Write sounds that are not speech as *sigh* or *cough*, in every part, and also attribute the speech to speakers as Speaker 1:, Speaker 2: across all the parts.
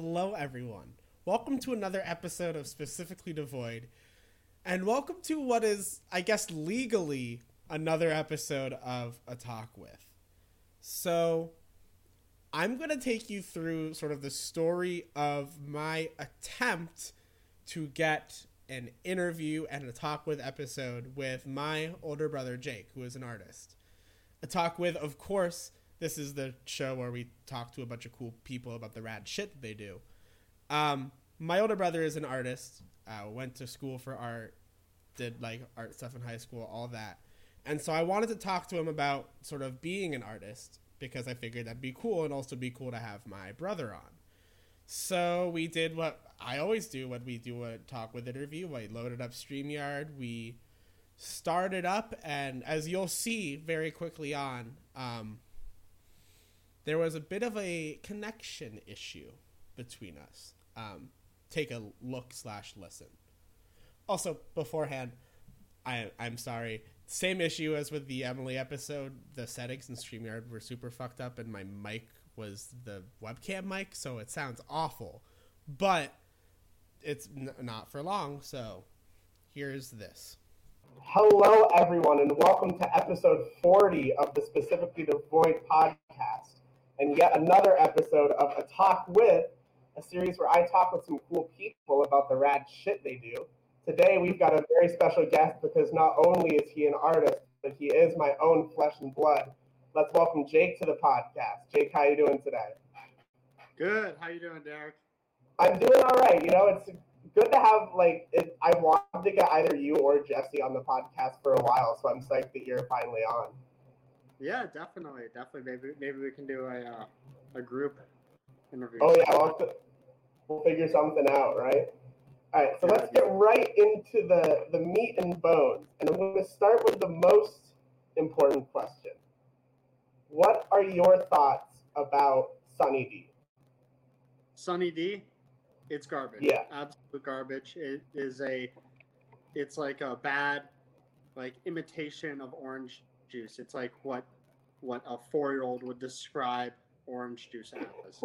Speaker 1: Hello, everyone. Welcome to another episode of Specifically Devoid, and welcome to what is, I guess, legally another episode of A Talk With. So, I'm going to take you through sort of the story of my attempt to get an interview and a talk with episode with my older brother Jake, who is an artist. A talk with, of course, this is the show where we talk to a bunch of cool people about the rad shit that they do. Um, my older brother is an artist. Uh, went to school for art, did like art stuff in high school, all that. And so I wanted to talk to him about sort of being an artist because I figured that'd be cool and also be cool to have my brother on. So we did what I always do when we do a talk with interview. I loaded up StreamYard. We started up, and as you'll see very quickly on, um, there was a bit of a connection issue between us. Um, take a look slash listen. Also, beforehand, I I'm sorry. Same issue as with the Emily episode. The settings in Streamyard were super fucked up, and my mic was the webcam mic, so it sounds awful. But it's n- not for long, so here's this.
Speaker 2: Hello, everyone, and welcome to episode 40 of the Specifically Devoid podcast and yet another episode of A Talk With, a series where I talk with some cool people about the rad shit they do. Today we've got a very special guest because not only is he an artist, but he is my own flesh and blood. Let's welcome Jake to the podcast. Jake, how you doing today?
Speaker 3: Good. How you doing, Derek?
Speaker 2: I'm doing all right. You know, it's good to have like it, I wanted to get either you or Jesse on the podcast for a while, so I'm psyched that you're finally on.
Speaker 3: Yeah, definitely, definitely. Maybe maybe we can do a uh, a group interview.
Speaker 2: Oh yeah, we'll, to, we'll figure something out, right? All right, so let's get right into the the meat and bones, and I'm going to start with the most important question. What are your thoughts about Sunny D?
Speaker 3: Sunny D, it's garbage.
Speaker 2: Yeah.
Speaker 3: absolute garbage. It is a, it's like a bad, like imitation of orange juice. It's like what, what a four-year-old would describe orange juice as.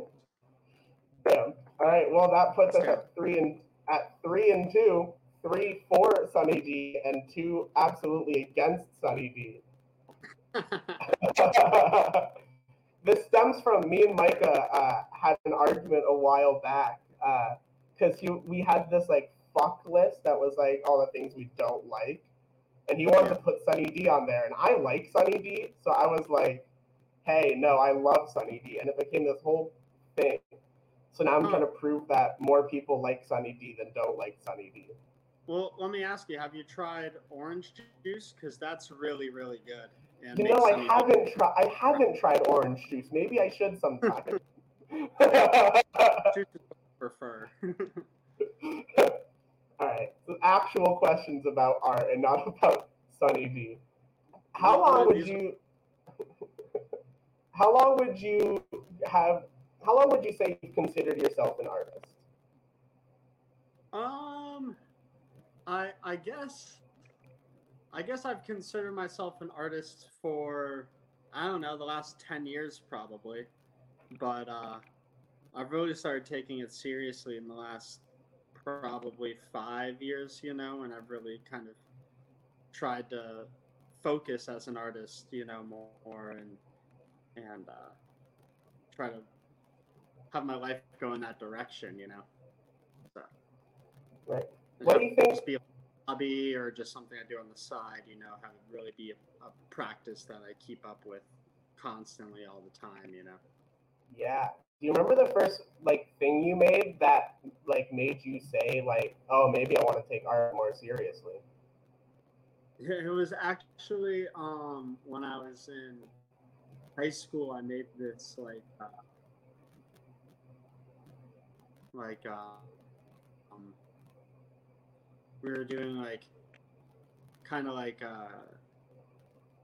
Speaker 2: Yeah. All right. Well, that puts us
Speaker 3: Okay.
Speaker 2: at three and at three and two, three for Sunny D, and two absolutely against Sunny D. *laughs* this stems from me and Micah uh, had an argument a while back because he we had this like fuck list that was like all the things we don't like, and he wanted to put Sunny D on there, and I like Sunny D, so I was like, hey, no, I love Sunny D, and it became this whole thing. So now I'm
Speaker 3: Huh.
Speaker 2: trying to prove that more people like Sunny D than don't like Sunny D.
Speaker 3: well, let me ask you: Have you tried orange juice? Because that's really, really good. And
Speaker 2: You know, I haven't tried. I haven't tried orange juice. Maybe I should sometime. *laughs*
Speaker 3: juice is what I prefer. *laughs* *laughs*
Speaker 2: All right. So actual questions about art and not *laughs* about Sunny D. How long would you? *laughs* How long would you have? How long would you say you've considered yourself an artist?
Speaker 3: Um, I I guess I guess I've considered myself an artist for I don't know the last ten years probably, but uh, I've really started taking it seriously in the last probably five years. You know, and I've really kind of tried to focus as an artist. You know, more and and uh, try to have my life go in that direction. You know. So.
Speaker 2: Right. What do you think-
Speaker 3: Just be a hobby or just something I do on the side, you know, have it really be a, a practice that I keep up with constantly all the time, you know.
Speaker 2: Yeah. Do you remember the first like thing you made that like made you say like, oh, maybe I want to take art more seriously?
Speaker 3: It was actually um, when I was in high school. I made this like uh, like uh, um, we were doing like kind of like uh,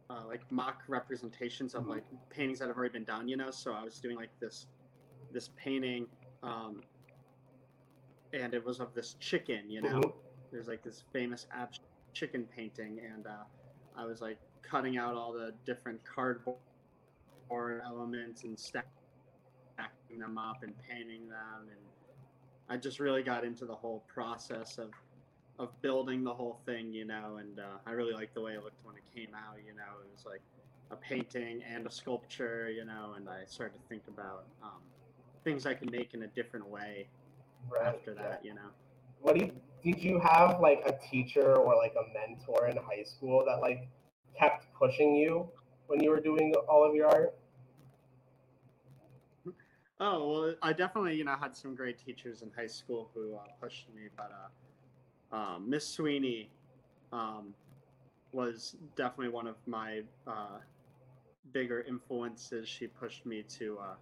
Speaker 3: uh, like mock representations of like paintings that have already been done. You know, so I was doing like this this painting, um, and it was of this chicken. You know
Speaker 2: Mhm.
Speaker 3: there's like this famous abstract chicken painting, and uh, I was like cutting out all the different cardboard elements and stacking them up and painting them and
Speaker 4: I just really got into the whole process of of building the whole thing, you know, and uh, I really liked the way it looked when it came out. You know, it was like a painting and a sculpture, you know, and I started to think about um, things I could make in a different way
Speaker 2: Right.
Speaker 4: after that, you know.
Speaker 2: What do you, did you have like a teacher or like a mentor in high school that like kept pushing you when you were doing all of your art?
Speaker 4: Oh well, I definitely you know had some great teachers in high school who uh, pushed me, but uh, um, Miss Sweeney um, was definitely one of my uh, bigger influences. She pushed me to uh,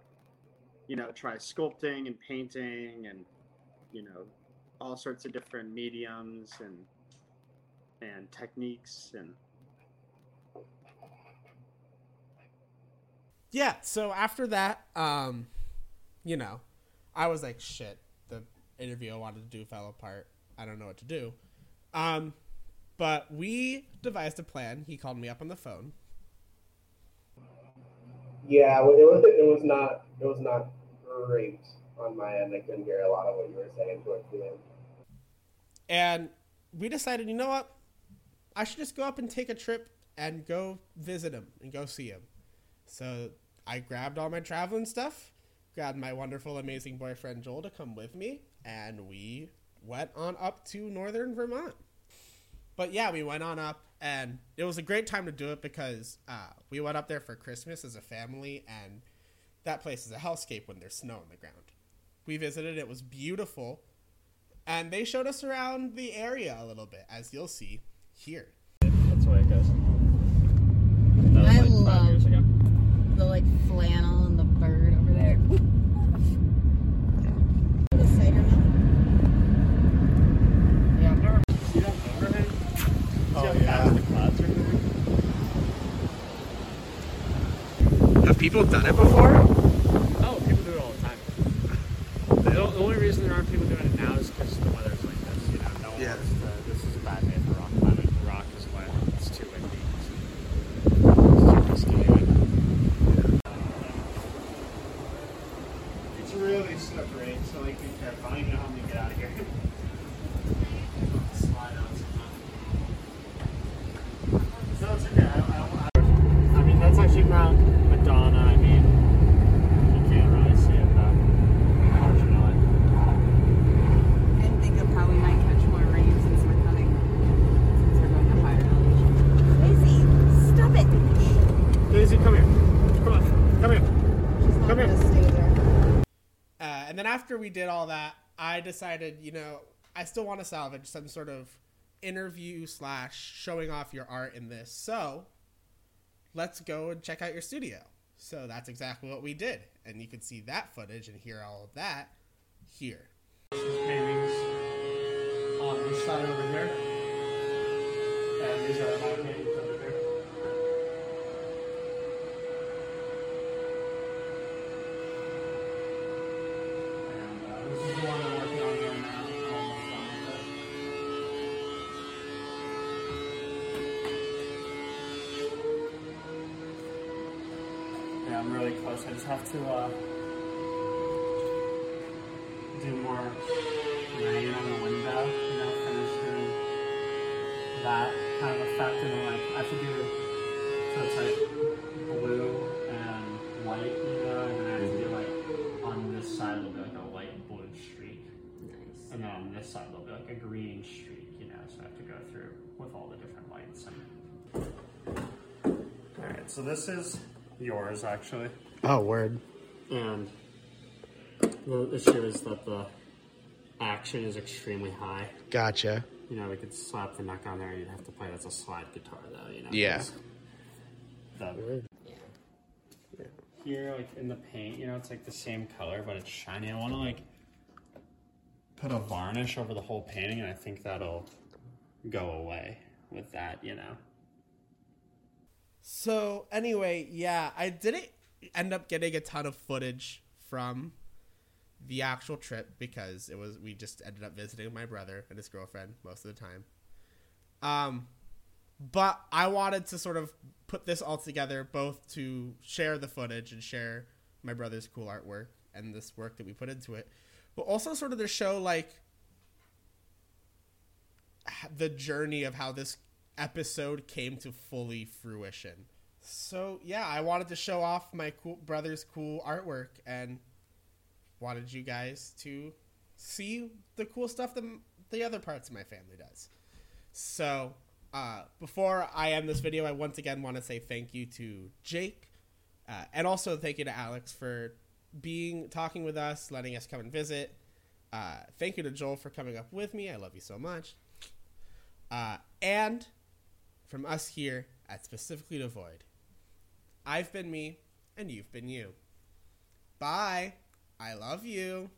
Speaker 4: you know try sculpting and painting and you know all sorts of different mediums and and techniques and
Speaker 1: yeah so after that um you know i was like shit the interview i wanted to do fell apart i don't know what to do. Um but we devised a plan. He called me up on the phone.
Speaker 2: Yeah, it was it was not it was not great on my end. I couldn't hear a lot of what you were saying towards the end.
Speaker 1: and we decided you know what? I should just go up and take a trip and go visit him and go see him. So i grabbed all my traveling stuff grabbed my wonderful amazing boyfriend joel to come with me and we went on up to northern vermont but yeah we went on up and it was a great time to do it because uh, we went up there for christmas as a family and that place is a hellscape when there's snow on the ground we visited it was beautiful and they showed us around the area a little bit, as you'll see here.
Speaker 3: That's the way it goes. That was
Speaker 5: I
Speaker 3: like five
Speaker 5: love-
Speaker 3: years ago.
Speaker 5: The like flannel and the bird over there. the cider milk.
Speaker 3: Yeah, I've never seen that overhang.
Speaker 1: Oh,
Speaker 3: See how
Speaker 1: yeah. Have people done it before?
Speaker 3: Oh, people do it all the time. The only reason there aren't people doing it now is because the weather's like this. You know, no one
Speaker 1: Yeah.
Speaker 3: wants to, this is a bad day for rock climbing. The rock is wet. It's too windy. It's too risky anyway. It's really slippery, so like be careful. I don't even know how I'm gonna get out of here. Slide out somehow. So it's okay. I, I, I, I mean, that's actually Mount Madonna. I mean, you can't really see it though, unfortunately.
Speaker 5: And think of how we might catch more rain since we're coming, since we're going to higher elevation. Daisy, stop it!
Speaker 3: Daisy, come here. Come on. Come here.
Speaker 5: She's not
Speaker 3: Come here.
Speaker 5: gonna stay there.
Speaker 1: Uh, and then after we did all that, I decided, you know, I still want to salvage some sort of interview slash showing off your art in this. So let's go and check out your studio. So that's exactly what we did. And you can see that footage and hear all of that here.
Speaker 3: Paintings on this side over here. And these are my paintings close. I just have to uh, do more rain on the window, you know, finish doing that kind of effect, and then like I have to do so it's like blue and white, you know, and then I have to do like on this side it'll be like a light blue streak,
Speaker 5: Nice.
Speaker 3: and then on this side it'll be like a green streak, you know, so I have to go through with all the different lights and. All right, so this is yours actually.
Speaker 1: Oh, word.
Speaker 3: And the issue is that the action is extremely high.
Speaker 1: Gotcha.
Speaker 3: You know, we could slap the neck on there you'd have to play that's a slide guitar though, you know.
Speaker 1: Yeah.
Speaker 3: The, Yeah. here, like in the paint, you know, it's like the same color, but it's shiny. I want to like put a varnish over the whole painting, and I think that'll go away with that, you know.
Speaker 1: So anyway, yeah, I didn't end up getting a ton of footage from the actual trip because it was we just ended up visiting my brother and his girlfriend most of the time. Um but I wanted to sort of put this all together both to share the footage and share my brother's cool artwork and this work that we put into it, but also sort of to show like the journey of how this episode came to fully fruition. So yeah, I wanted to show off my cool brother's cool artwork and wanted you guys to see the cool stuff that the other parts of my family does. So uh, before I end this video, I once again want to say thank you to Jake, uh, and also thank you to Alex for being talking with us, letting us come and visit. Uh, thank you to Joel for coming up with me. I love you so much. Uh, and from us here at Specifically Devoid, I've been me, and you've been you. Bye. I love you.